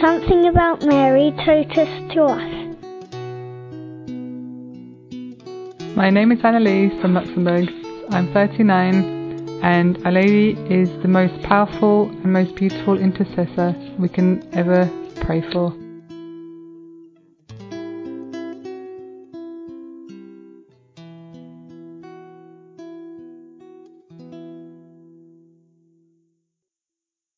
something about Mary Totus to us. My name is Annelies from Luxembourg. I'm 39, and Our Lady is the most powerful and most beautiful intercessor we can ever pray for.